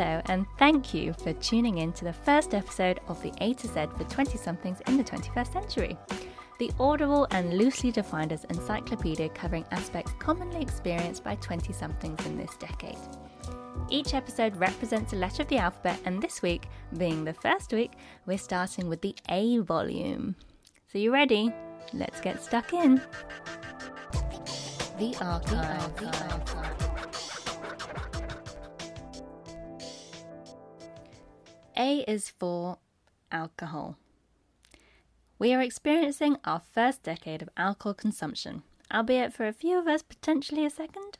Hello, and thank you for tuning in to the first episode of the A to Z for 20 somethings in the 21st century. The audible and loosely defined as encyclopedia covering aspects commonly experienced by 20 somethings in this decade. Each episode represents a letter of the alphabet, and this week, being the first week, we're starting with the A volume. So, you ready? Let's get stuck in. The archive. The archive. A is for alcohol. We are experiencing our first decade of alcohol consumption, albeit for a few of us potentially a second.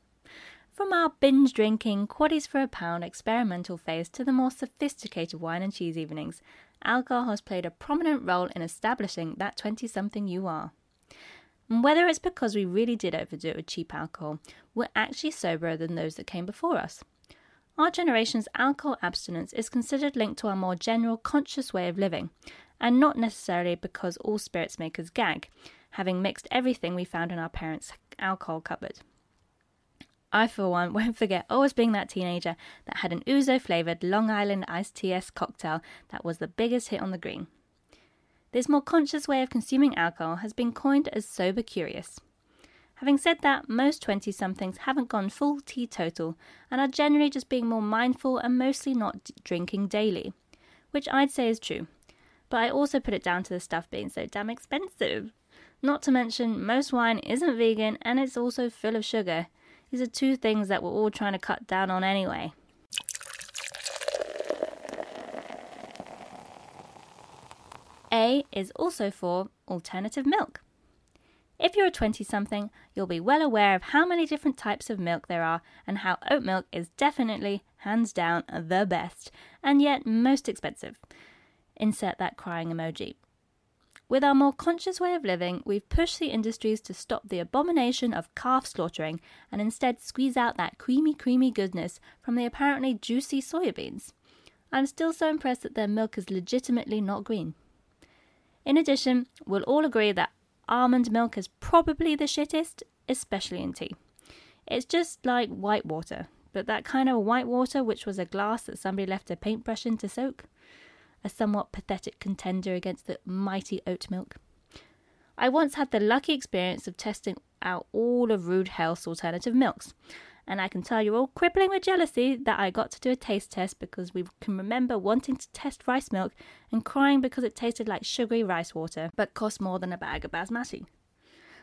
From our binge drinking, quaddies for a pound experimental phase to the more sophisticated wine and cheese evenings, alcohol has played a prominent role in establishing that 20 something you are. And whether it's because we really did overdo it with cheap alcohol, we're actually soberer than those that came before us. Our generation's alcohol abstinence is considered linked to our more general conscious way of living, and not necessarily because all spirits makers gag, having mixed everything we found in our parents' alcohol cupboard. I, for one, won't forget always being that teenager that had an ouzo flavoured Long Island iced teas cocktail that was the biggest hit on the green. This more conscious way of consuming alcohol has been coined as sober curious. Having said that, most 20 somethings haven't gone full teetotal and are generally just being more mindful and mostly not d- drinking daily, which I'd say is true. But I also put it down to the stuff being so damn expensive. Not to mention, most wine isn't vegan and it's also full of sugar. These are two things that we're all trying to cut down on anyway. A is also for alternative milk. If you're a 20 something, you'll be well aware of how many different types of milk there are and how oat milk is definitely, hands down, the best, and yet most expensive. Insert that crying emoji. With our more conscious way of living, we've pushed the industries to stop the abomination of calf slaughtering and instead squeeze out that creamy, creamy goodness from the apparently juicy soybeans. I'm still so impressed that their milk is legitimately not green. In addition, we'll all agree that almond milk is probably the shittest, especially in tea. It's just like white water, but that kind of white water which was a glass that somebody left a paintbrush in to soak. A somewhat pathetic contender against the mighty oat milk. I once had the lucky experience of testing out all of Rude Health's alternative milks, and I can tell you're all crippling with jealousy that I got to do a taste test because we can remember wanting to test rice milk and crying because it tasted like sugary rice water but cost more than a bag of basmati.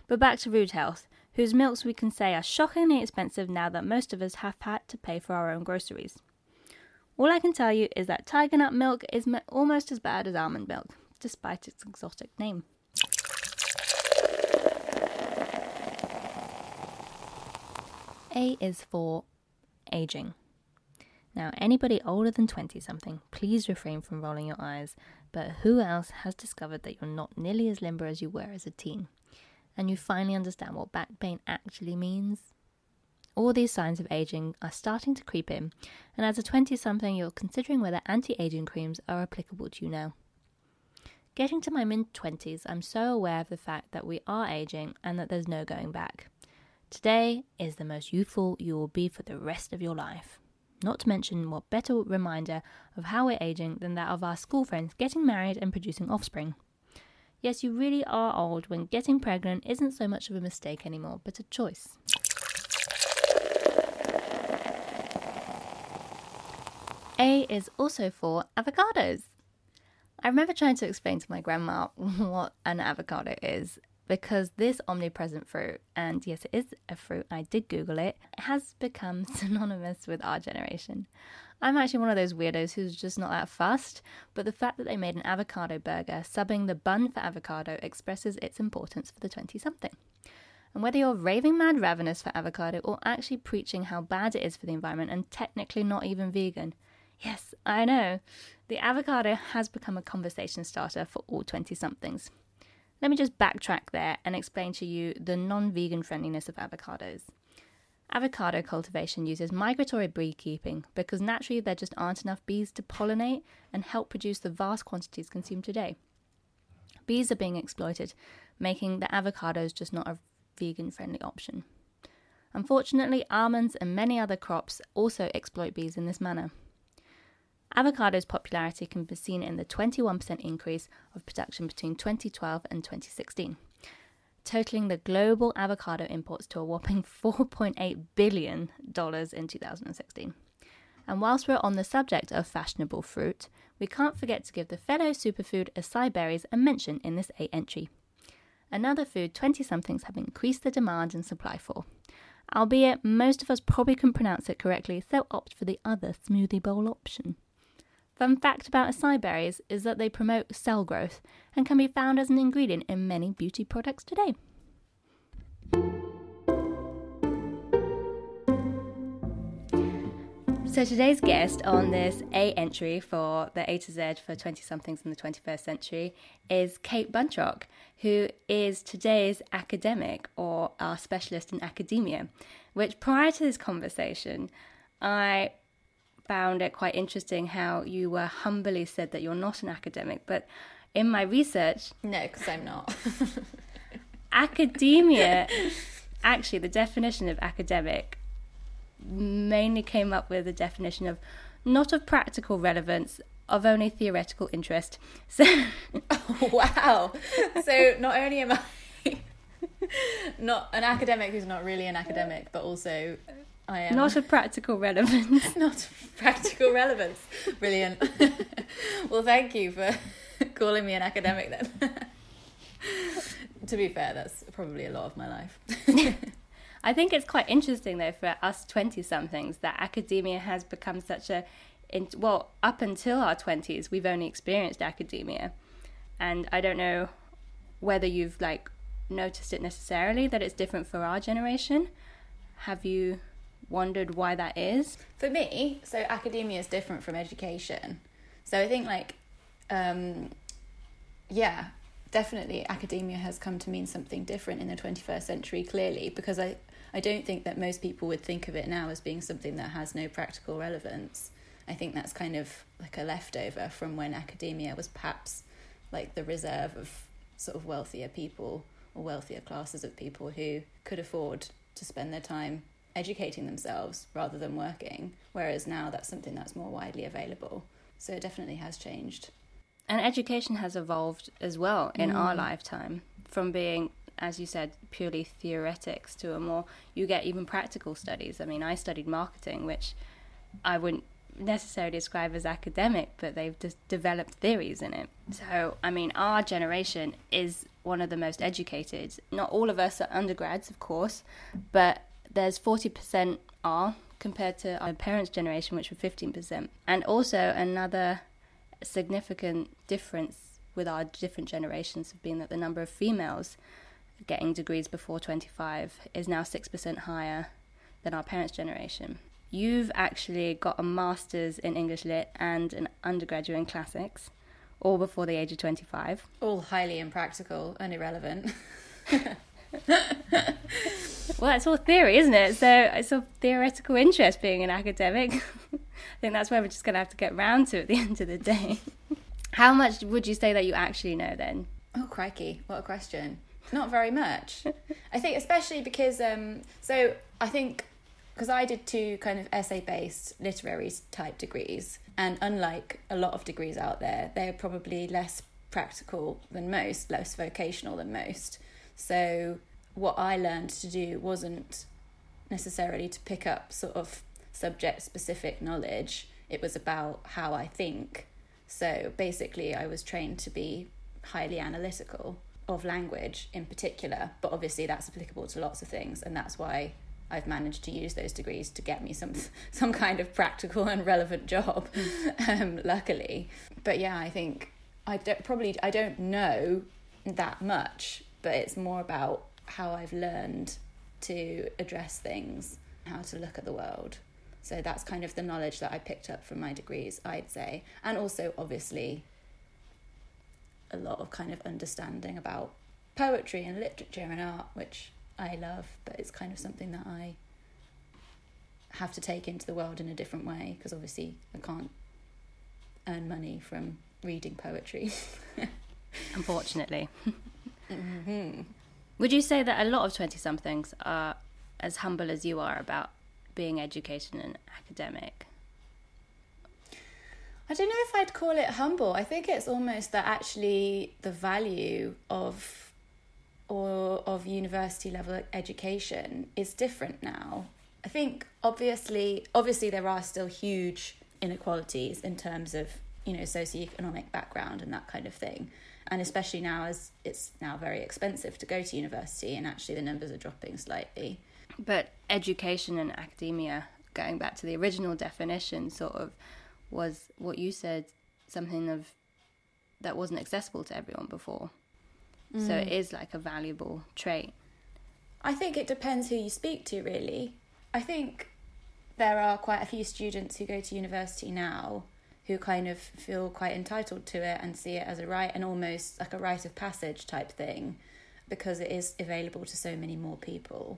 But back to Rude Health, whose milks we can say are shockingly expensive now that most of us have had to pay for our own groceries. All I can tell you is that tiger nut milk is almost as bad as almond milk, despite its exotic name. A is for aging. Now, anybody older than 20 something, please refrain from rolling your eyes, but who else has discovered that you're not nearly as limber as you were as a teen? And you finally understand what back pain actually means? All these signs of aging are starting to creep in, and as a 20 something, you're considering whether anti aging creams are applicable to you now. Getting to my mid 20s, I'm so aware of the fact that we are aging and that there's no going back. Today is the most youthful you will be for the rest of your life. Not to mention, what better reminder of how we're aging than that of our school friends getting married and producing offspring. Yes, you really are old when getting pregnant isn't so much of a mistake anymore, but a choice. A is also for avocados. I remember trying to explain to my grandma what an avocado is, because this omnipresent fruit, and yes, it is a fruit, I did Google it, has become synonymous with our generation. I'm actually one of those weirdos who's just not that fussed, but the fact that they made an avocado burger, subbing the bun for avocado, expresses its importance for the 20 something. And whether you're raving mad ravenous for avocado or actually preaching how bad it is for the environment and technically not even vegan, yes, I know, the avocado has become a conversation starter for all 20 somethings. Let me just backtrack there and explain to you the non vegan friendliness of avocados. Avocado cultivation uses migratory beekeeping because naturally there just aren't enough bees to pollinate and help produce the vast quantities consumed today. Bees are being exploited, making the avocados just not a vegan friendly option. Unfortunately, almonds and many other crops also exploit bees in this manner. Avocado's popularity can be seen in the 21% increase of production between 2012 and 2016, totaling the global avocado imports to a whopping $4.8 billion in 2016. And whilst we're on the subject of fashionable fruit, we can't forget to give the fellow superfood acai berries a mention in this A entry. Another food 20 somethings have increased the demand and supply for. Albeit most of us probably can't pronounce it correctly, so opt for the other smoothie bowl option. Fun fact about acai berries is that they promote cell growth and can be found as an ingredient in many beauty products today. So today's guest on this A entry for the A to Z for 20 somethings in the 21st century is Cate Buntrock, who is today's academic or our specialist in academia, which prior to this conversation, I found it quite interesting how you were humbly said that you're not an academic, but in my research, no, because I'm not. academia, actually, the definition of academic mainly came up with a definition of not of practical relevance, of only theoretical interest. So, oh, wow. So not only am I not an academic who's not really an academic, but also I am not of practical relevance. not of practical relevance. Brilliant. well, thank you for calling me an academic then. to be fair, that's probably a lot of my life. I think it's quite interesting though for us 20 somethings that academia has become such a in, well up until our 20s we've only experienced academia and I don't know whether you've like noticed it necessarily that it's different for our generation have you wondered why that is for me so academia is different from education so I think like um yeah definitely academia has come to mean something different in the 21st century clearly because I I don't think that most people would think of it now as being something that has no practical relevance. I think that's kind of like a leftover from when academia was perhaps like the reserve of sort of wealthier people or wealthier classes of people who could afford to spend their time educating themselves rather than working. Whereas now that's something that's more widely available. So it definitely has changed. And education has evolved as well in mm. our lifetime from being as you said, purely theoretics to a more, you get even practical studies. I mean, I studied marketing, which I wouldn't necessarily describe as academic, but they've just developed theories in it. So, I mean, our generation is one of the most educated. Not all of us are undergrads, of course, but there's 40% are compared to our parents' generation, which were 15%. And also, another significant difference with our different generations have been that the number of females getting degrees before 25 is now 6% higher than our parents' generation. You've actually got a master's in English Lit and an undergraduate in classics, all before the age of 25. All highly impractical and irrelevant. well, that's all theory, isn't it? So it's a theoretical interest being an academic. I think that's where we're just going to have to get round to at the end of the day. How much would you say that you actually know then? Oh, crikey, what a question. Not very much. I think, especially because, um, so I think, because I did two kind of essay based literary type degrees, and unlike a lot of degrees out there, they're probably less practical than most, less vocational than most. So, what I learned to do wasn't necessarily to pick up sort of subject specific knowledge, it was about how I think. So, basically, I was trained to be highly analytical of language in particular, but obviously that's applicable to lots of things, and that's why I've managed to use those degrees to get me some some kind of practical and relevant job, um, luckily. But yeah, I think I don't probably I don't know that much, but it's more about how I've learned to address things, how to look at the world. So that's kind of the knowledge that I picked up from my degrees, I'd say, and also obviously a lot of kind of understanding about poetry and literature and art, which I love, but it's kind of something that I have to take into the world in a different way because obviously I can't earn money from reading poetry. Unfortunately. mm-hmm. Would you say that a lot of 20 somethings are as humble as you are about being educated and academic? I don't know if I'd call it humble. I think it's almost that actually the value of or of university level education is different now. I think obviously obviously there are still huge inequalities in terms of, you know, socioeconomic background and that kind of thing. And especially now as it's now very expensive to go to university and actually the numbers are dropping slightly. But education and academia, going back to the original definition, sort of was what you said, something of that wasn't accessible to everyone before. Mm. So it is like a valuable trait. I think it depends who you speak to, really. I think there are quite a few students who go to university now who kind of feel quite entitled to it and see it as a right and almost like a rite of passage type thing because it is available to so many more people.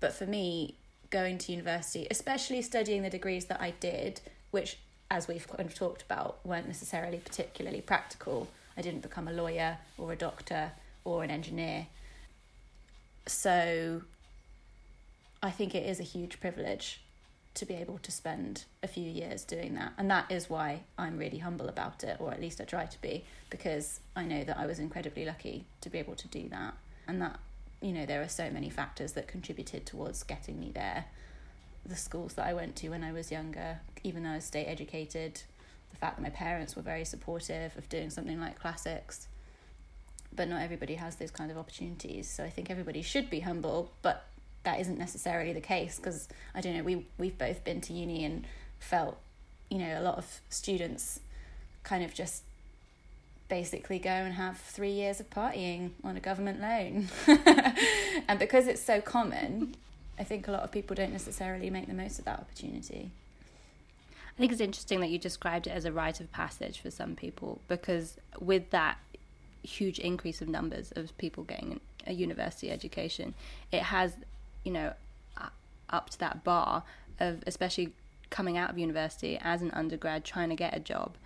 But for me, going to university, especially studying the degrees that I did, which, as we've kind of talked about, weren't necessarily particularly practical. I didn't become a lawyer or a doctor or an engineer. So I think it is a huge privilege to be able to spend a few years doing that. And that is why I'm really humble about it, or at least I try to be, because I know that I was incredibly lucky to be able to do that. And that, you know, there are so many factors that contributed towards getting me there. The schools that I went to when I was younger, even though I was state educated, the fact that my parents were very supportive of doing something like classics. But not everybody has those kind of opportunities. So I think everybody should be humble, but that isn't necessarily the case because I don't know we we've both been to uni and felt you know a lot of students kind of just basically go and have 3 years of partying on a government loan. And because it's so common I think a lot of people don't necessarily make the most of that opportunity. I think it's interesting that you described it as a rite of passage for some people because with that huge increase of numbers of people getting a university education, it has you know, up to that bar of especially coming out of university as an undergrad trying to get a job.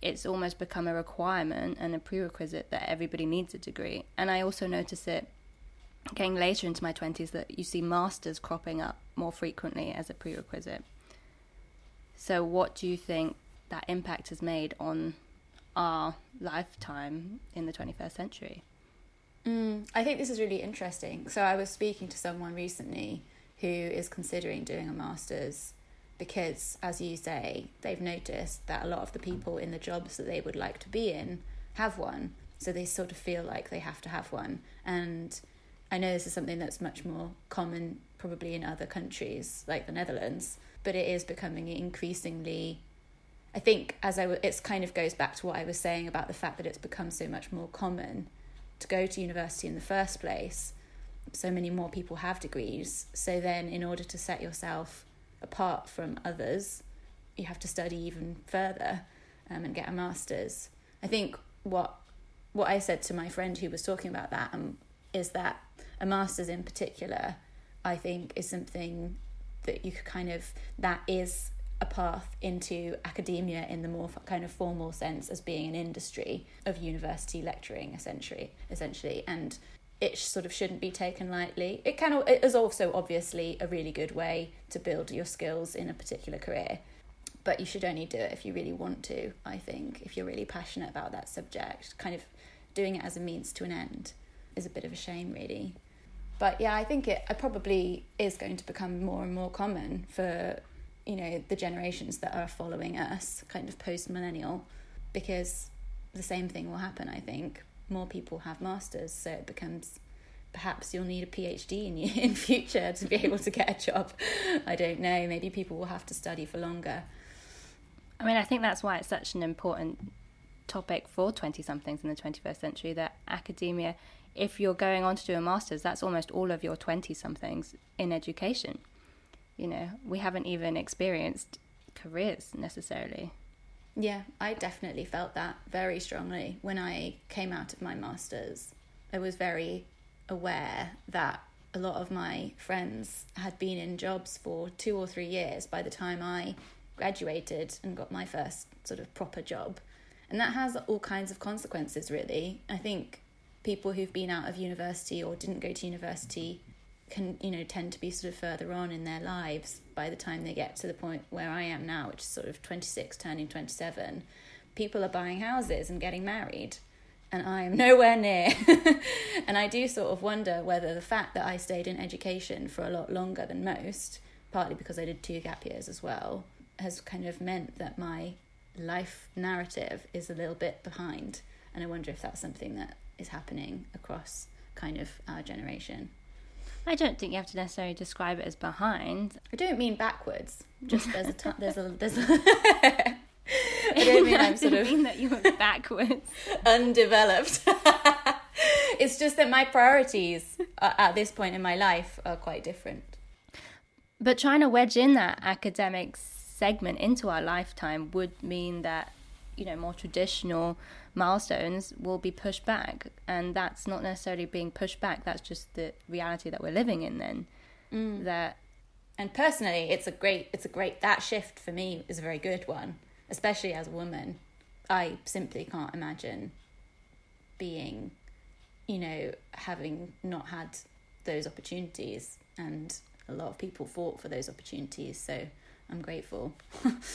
It's almost become a requirement and a prerequisite that everybody needs a degree. And I also notice it getting later into my 20s that you see masters cropping up more frequently as a prerequisite. So, what do you think that impact has made on our lifetime in the 21st century? Mm, I think this is really interesting. So I was speaking to someone recently who is considering doing a master's because, as you say, they've noticed that a lot of the people in the jobs that they would like to be in have one. So they sort of feel like they have to have one. And I know this is something that's much more common probably in other countries like the Netherlands, but it is becoming increasingly I think as I it's kind of goes back to what I was saying about the fact that it's become so much more common to go to university in the first place. So many more people have degrees. So then, in order to set yourself apart from others, you have to study even further um, and get a master's. I think what what I said to my friend who was talking about that um, is that a master's in particular, I think, is something that you could kind of that is a path into academia in the more kind of formal sense as being an industry of university lecturing essentially essentially. And it sort of shouldn't be taken lightly. It can it is also obviously a really good way to build your skills in a particular career. But you should only do it if you really want to i think if you're really passionate about that subject. Kind of doing it as a means to an end is a bit of a shame really. But yeah i think it, it probably is going to become more and more common for you know the generations that are following us kind of post millennial because the same thing will happen i think. More people have masters so it becomes perhaps you'll need a phd in in future to be able to get a job. I don't know maybe people will have to study for longer. I mean i think that's why it's such an important topic for 20 somethings in the 21st century that academia if you're going on to do a master's that's almost all of your 20 somethings in education you know, we haven't even experienced careers necessarily. Yeah, I definitely felt that very strongly when I came out of my master's. I was very aware that a lot of my friends had been in jobs for two or three years by the time I graduated and got my first sort of proper job. And that has all kinds of consequences, really. I think people who've been out of university or didn't go to university can you know tend to be sort of further on in their lives by the time they get to the point where I am now, which is sort of 26 turning 27. People are buying houses and getting married and I am nowhere near. and I do sort of wonder whether the fact that I stayed in education for a lot longer than most, partly because I did two gap years as well, has kind of meant that my life narrative is a little bit behind. And I wonder if that's something that is happening across kind of our generation. I don't think you have to necessarily describe it as behind. I don't mean backwards. Just there's a t- there's a there's a I don't mean I'm sort of mean that you went backwards. undeveloped. it's just that my priorities are, at this point in my life are quite different. But trying to wedge in that academic segment into our lifetime would mean that, you know, more traditional milestones will be pushed back. And that's not necessarily being pushed back, that's just the reality that we're living in then. Mm. That and personally it's a great it's a great that shift for me is a very good one especially as a woman, I simply can't imagine being, you know, having not had those opportunities. And a lot of people fought for those opportunities. So I'm grateful.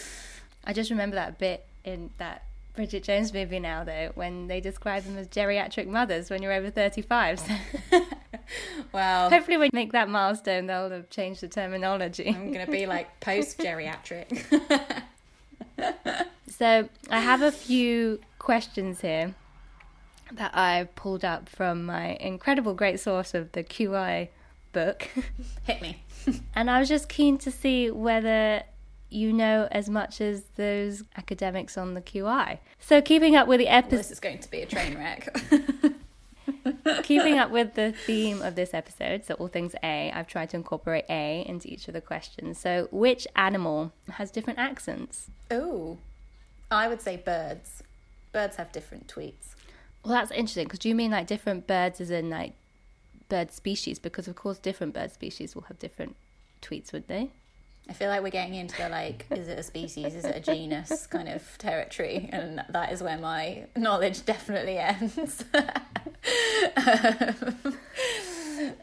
I just remember that a bit in that Bridget Jones movie now, though, when they describe them as geriatric mothers when you're over 35. So well, hopefully, when we make that milestone, they'll have changed the terminology. I'm going to be like post geriatric. so I have a few questions here that I've pulled up from my incredible great source of the QI book. Hit me. and I was just keen to see whether you know as much as those academics on the QI. So keeping up with the episode. Well, this is going to be a train wreck. Keeping up with the theme of this episode, so all things A, I've tried to incorporate A into each of the questions. So, which animal has different accents? Oh, I would say birds. Birds have different tweets. Well, that's interesting because do you mean like different birds as in like bird species? Because, of course, different bird species will have different tweets, would they? I feel like we're getting into the like, is it a species, is it a genus kind of territory, and that is where my knowledge definitely ends. um,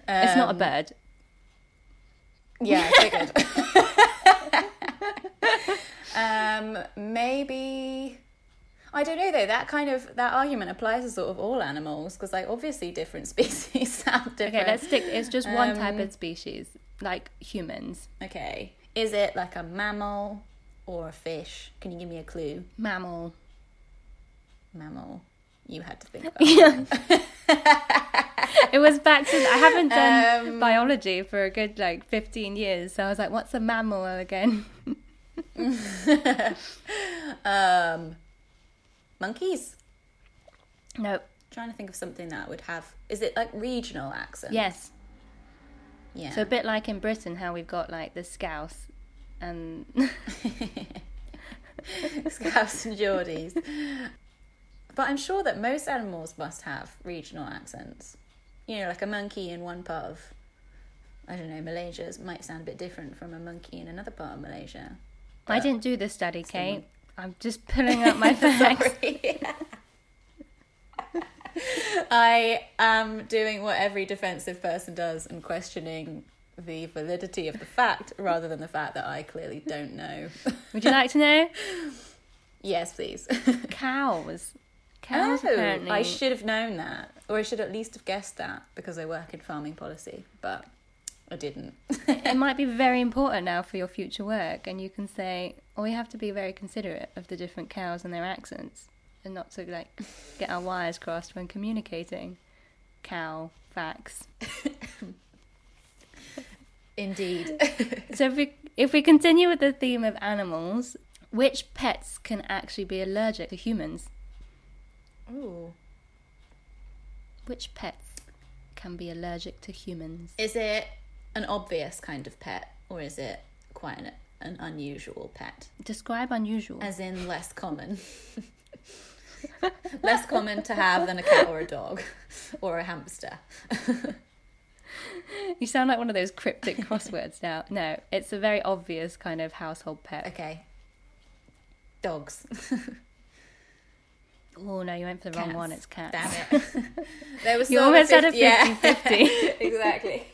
it's not a bird. Yeah, I figured. um, maybe. I don't know though. That kind of that argument applies to sort of all animals because, like, obviously, different species sound different. Okay, let's stick. It's just one um, type of species, like humans. Okay, is it like a mammal or a fish? Can you give me a clue? Mammal. Mammal. You had to think about yeah. it was back to I haven't done um, biology for a good like 15 years, so I was like, what's a mammal again? um monkeys? Nope. trying to think of something that would have is it like regional accent? Yes. Yeah. So a bit like in Britain, how we've got like the Scouse and Scouse and Geordies. But I'm sure that most animals must have regional accents. You know, like a monkey in one part of, I don't know, Malaysia might sound a bit different from a monkey in another part of Malaysia. I didn't do the study, Cate. I'm just pulling up my facts. I am doing what every defensive person does and questioning the validity of the fact rather than the fact that I clearly don't know. Would you like to know? yes, please. Cows. Cows, oh, apparently. I should have known that. Or I should at least have guessed that because I work in farming policy, but I didn't. it might be very important now for your future work, and you can say, oh, we have to be very considerate of the different cows and their accents and not to like get our wires crossed when communicating cow facts. Indeed. so if we if we continue with the theme of animals, which pets can actually be allergic to humans? Ooh. Which pets can be allergic to humans? Is it an obvious kind of pet or is it quite an, an unusual pet? Describe unusual. As in less common. less common to have than a cat or a dog or a hamster. you sound like one of those cryptic crosswords now. No, it's a very obvious kind of household pet. Okay. Dogs. Oh no, you went for the wrong one. It's cats. Damn it. there was You almost had a 50 yeah. 50-50. exactly.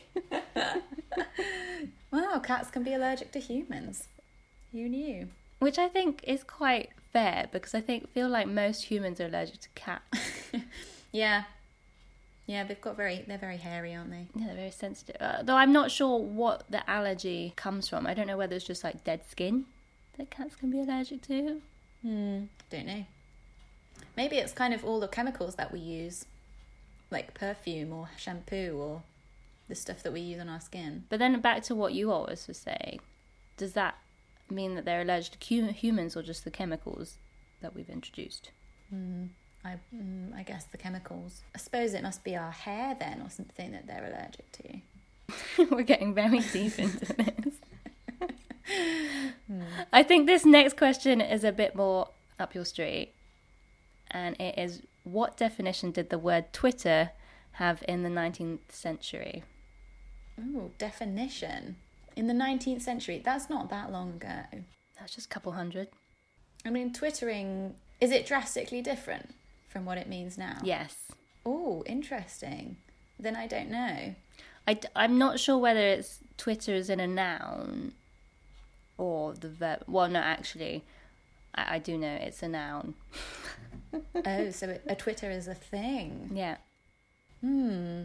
wow, cats can be allergic to humans. You knew. Which I think is quite fair because I think feel like most humans are allergic to cats. Yeah. Yeah, they've got very they're very hairy, aren't they? Yeah, they're very sensitive. Uh, though I'm not sure what the allergy comes from. I don't know whether it's just like dead skin that cats can be allergic to. Hmm. Don't know. Maybe it's kind of all the chemicals that we use. Like perfume or shampoo or the stuff that we use on our skin. But then back to what you always were saying. Does that mean that they're allergic to hu- humans or just the chemicals that we've introduced? I, mm, I guess the chemicals. I suppose it must be our hair then, or something that they're allergic to. We're getting very deep into this. I think this next question is a bit more up your street. And it is what definition did the word Twitter have in the 19th century? Ooh, definition. In the 19th century, that's not that long ago. That's just a couple hundred. I mean, twittering, is it drastically different from what it means now? Yes. Oh, interesting. Then I don't know. I, I'm not sure whether it's Twitter is in a noun or the verb. Well, no, actually, I, I do know it's a noun. oh, so a Twitter is a thing. Yeah. Hmm.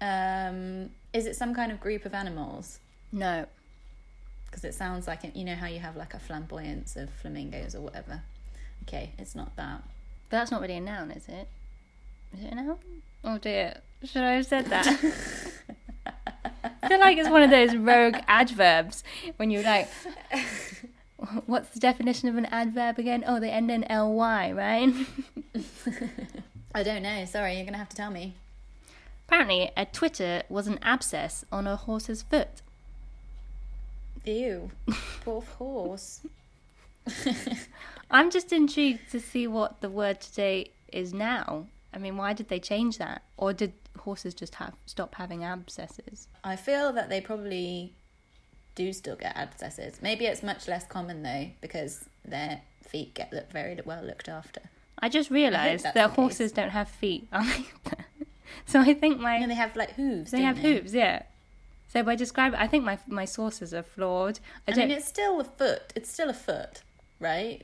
Um, is it some kind of group of animals? No. Because it sounds like, it, you know how you have like a flamboyance of flamingos or whatever. Okay, it's not that. But that's not really a noun, is it? Is it a noun? Oh dear. Should I have said that? I feel like it's one of those rogue adverbs when you're like, what's the definition of an adverb again? Oh, they end in ly, right? I don't know. Sorry, you're going to have to tell me. Apparently, a twitter was an abscess on a horse's foot. Ew. Poor horse. I'm just intrigued to see what the word today is now. I mean, why did they change that? Or did horses just have stop having abscesses? I feel that they probably do still get abscesses. Maybe it's much less common though because their feet get look very well looked after. I just realised that horses don't have feet either. so I think my And they have like hooves. they have hooves, yeah. So by describing, I think my my sources are flawed. I I don't. mean, it's still a foot. It's still a foot, right?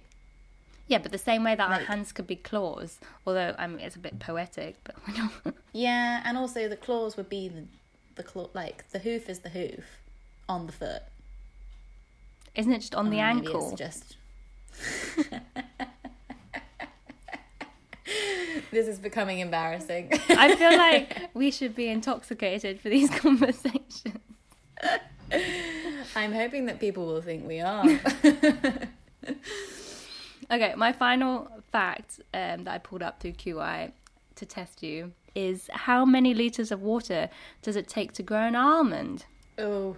yeah, but the same way that our hands could be claws, although I mean it's a bit poetic, but. Yeah, and also the claws would be the the claw. Like the hoof is the hoof on the foot. Isn't it just on the Or maybe ankle? It's just. this is becoming embarrassing. I feel like we should be intoxicated for these conversations. I'm hoping that people will think we are. Okay, my final fact um, that I pulled up through QI to test you is how many liters of water does it take to grow an almond? oh,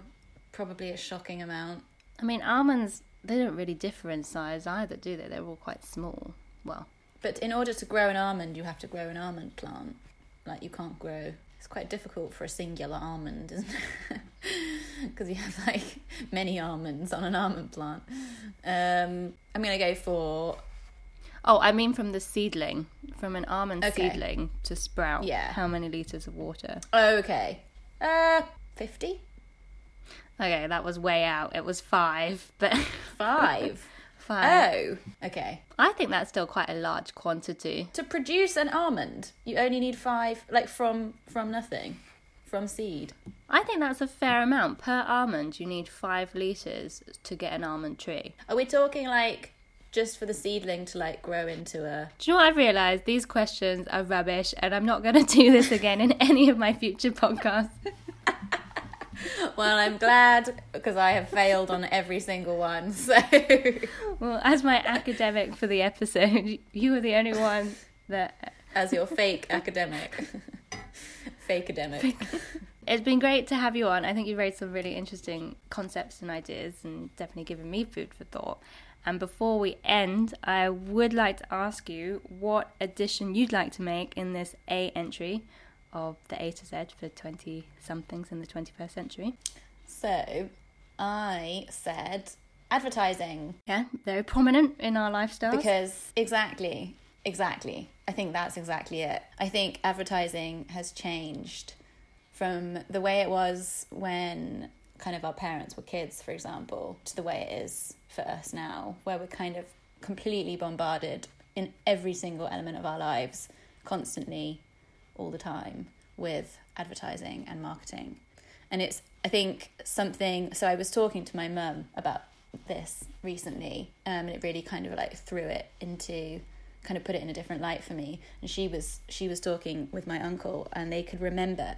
probably a shocking amount. I mean, almonds they don't really differ in size either, do they? They're all quite small. Well, But in order to grow an almond, you have to grow an almond plant. Like you can't grow. It's quite difficult for a singular almond, isn't it? Because you have like many almonds on an almond plant. Um, I'm gonna go for oh, I mean from the seedling, from an almond Okay. seedling to sprout. Yeah. How many liters of water? okay, uh, fifty Okay, that was way out. It was five, but five. Five. oh, okay. I think that's still quite a large quantity. To produce an almond, you only need five, like from from nothing, from seed. I think that's a fair amount. Per almond, you need five litres to get an almond tree. Are we talking like just for the seedling to like grow into a? Do you know what I've realised? These questions are rubbish, and I'm not going to do this again in any of my future podcasts. Well, I'm glad because I have failed on every single one. So Well, as my academic for the episode, you were the only one that. as your fake academic, fake academic. It's been great to have you on. I think you've raised some really interesting concepts and ideas, and definitely given me food for thought. And before we end, I would like to ask you what addition you'd like to make in this A entry of the A to Z for 20 somethings in the 21st century. So I said advertising Yeah, very prominent in our lifestyle. because exactly Exactly. I think that's exactly it. I think advertising has changed from the way it was when kind of our parents were kids, for example, to the way it is for us now, where we're kind of completely bombarded in every single element of our lives, constantly, all the time, with advertising and marketing. And it's, I think, something. So I was talking to my mum about this recently, um, and it really kind of like threw it into kind of put it in a different light for me. And she was she was talking with my uncle, and they could remember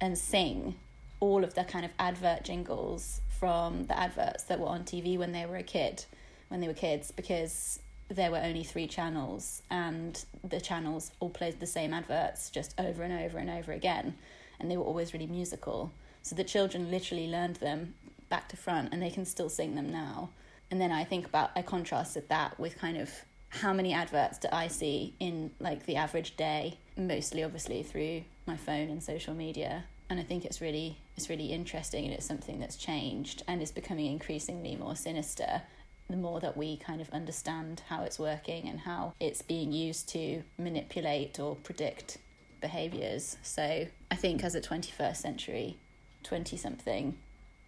and sing all of the kind of advert jingles from the adverts that were on TV when they were a kid, when they were kids, because there were only three channels and the channels all played the same adverts just over and over and over again and they were always really musical. So the children literally learned them back to front and they can still sing them now. And then i think about i contrasted that with kind of how many adverts do i see in like the average day mostly obviously through my phone and social media. And i think it's really it's really interesting and it's something that's changed and is becoming increasingly more sinister the more that we kind of understand how it's working and how it's being used to manipulate or predict behaviors. So I think as a 21st century 20 something,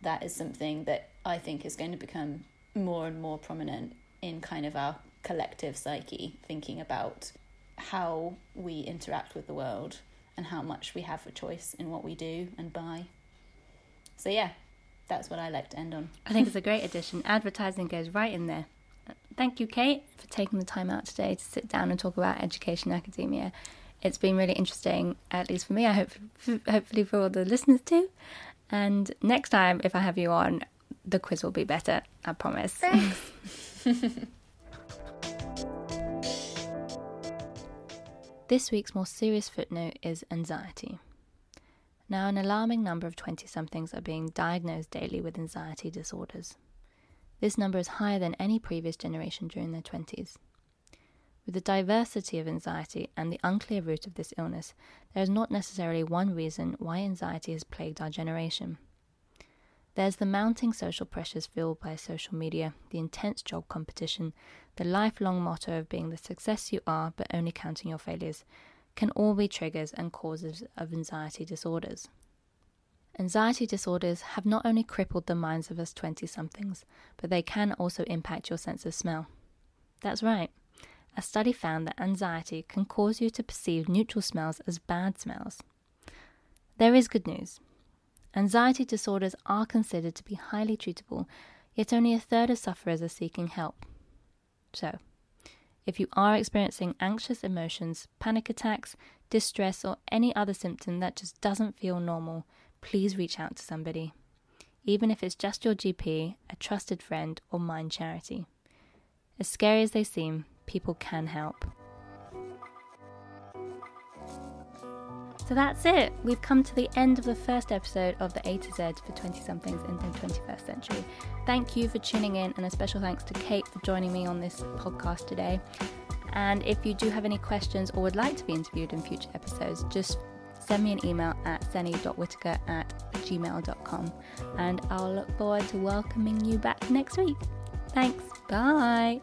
that is something that I think is going to become more and more prominent in kind of our collective psyche, thinking about how we interact with the world and how much we have a choice in what we do and buy. So, yeah, that's what I like to end on. I think it's a great addition. Advertising goes right in there. Thank you, Cate, for taking the time out today to sit down and talk about education academia. It's been really interesting, at least for me. I hope, hopefully, for all the listeners too. And next time, if I have you on, the quiz will be better. I promise. Thanks. this week's more serious footnote is anxiety. Now, an alarming number of 20 somethings are being diagnosed daily with anxiety disorders. This number is higher than any previous generation during their 20s. With the diversity of anxiety and the unclear root of this illness, there is not necessarily one reason why anxiety has plagued our generation. There's the mounting social pressures fueled by social media, the intense job competition, the lifelong motto of being the success you are but only counting your failures, can all be triggers and causes of anxiety disorders. Anxiety disorders have not only crippled the minds of us 20 somethings, but they can also impact your sense of smell. That's right. A study found that anxiety can cause you to perceive neutral smells as bad smells. There is good news. Anxiety disorders are considered to be highly treatable, yet only a third of sufferers are seeking help. So, if you are experiencing anxious emotions, panic attacks, distress, or any other symptom that just doesn't feel normal, please reach out to somebody. Even if it's just your GP, a trusted friend, or Mind Charity. As scary as they seem, people can help. So that's it. We've come to the end of the first episode of the A to Z for 20 somethings in the 21st century. Thank you for tuning in, and a special thanks to Cate for joining me on this podcast today. And if you do have any questions or would like to be interviewed in future episodes, just send me an email at senny.whitaker at gmail.com and I'll look forward to welcoming you back next week. Thanks. Bye.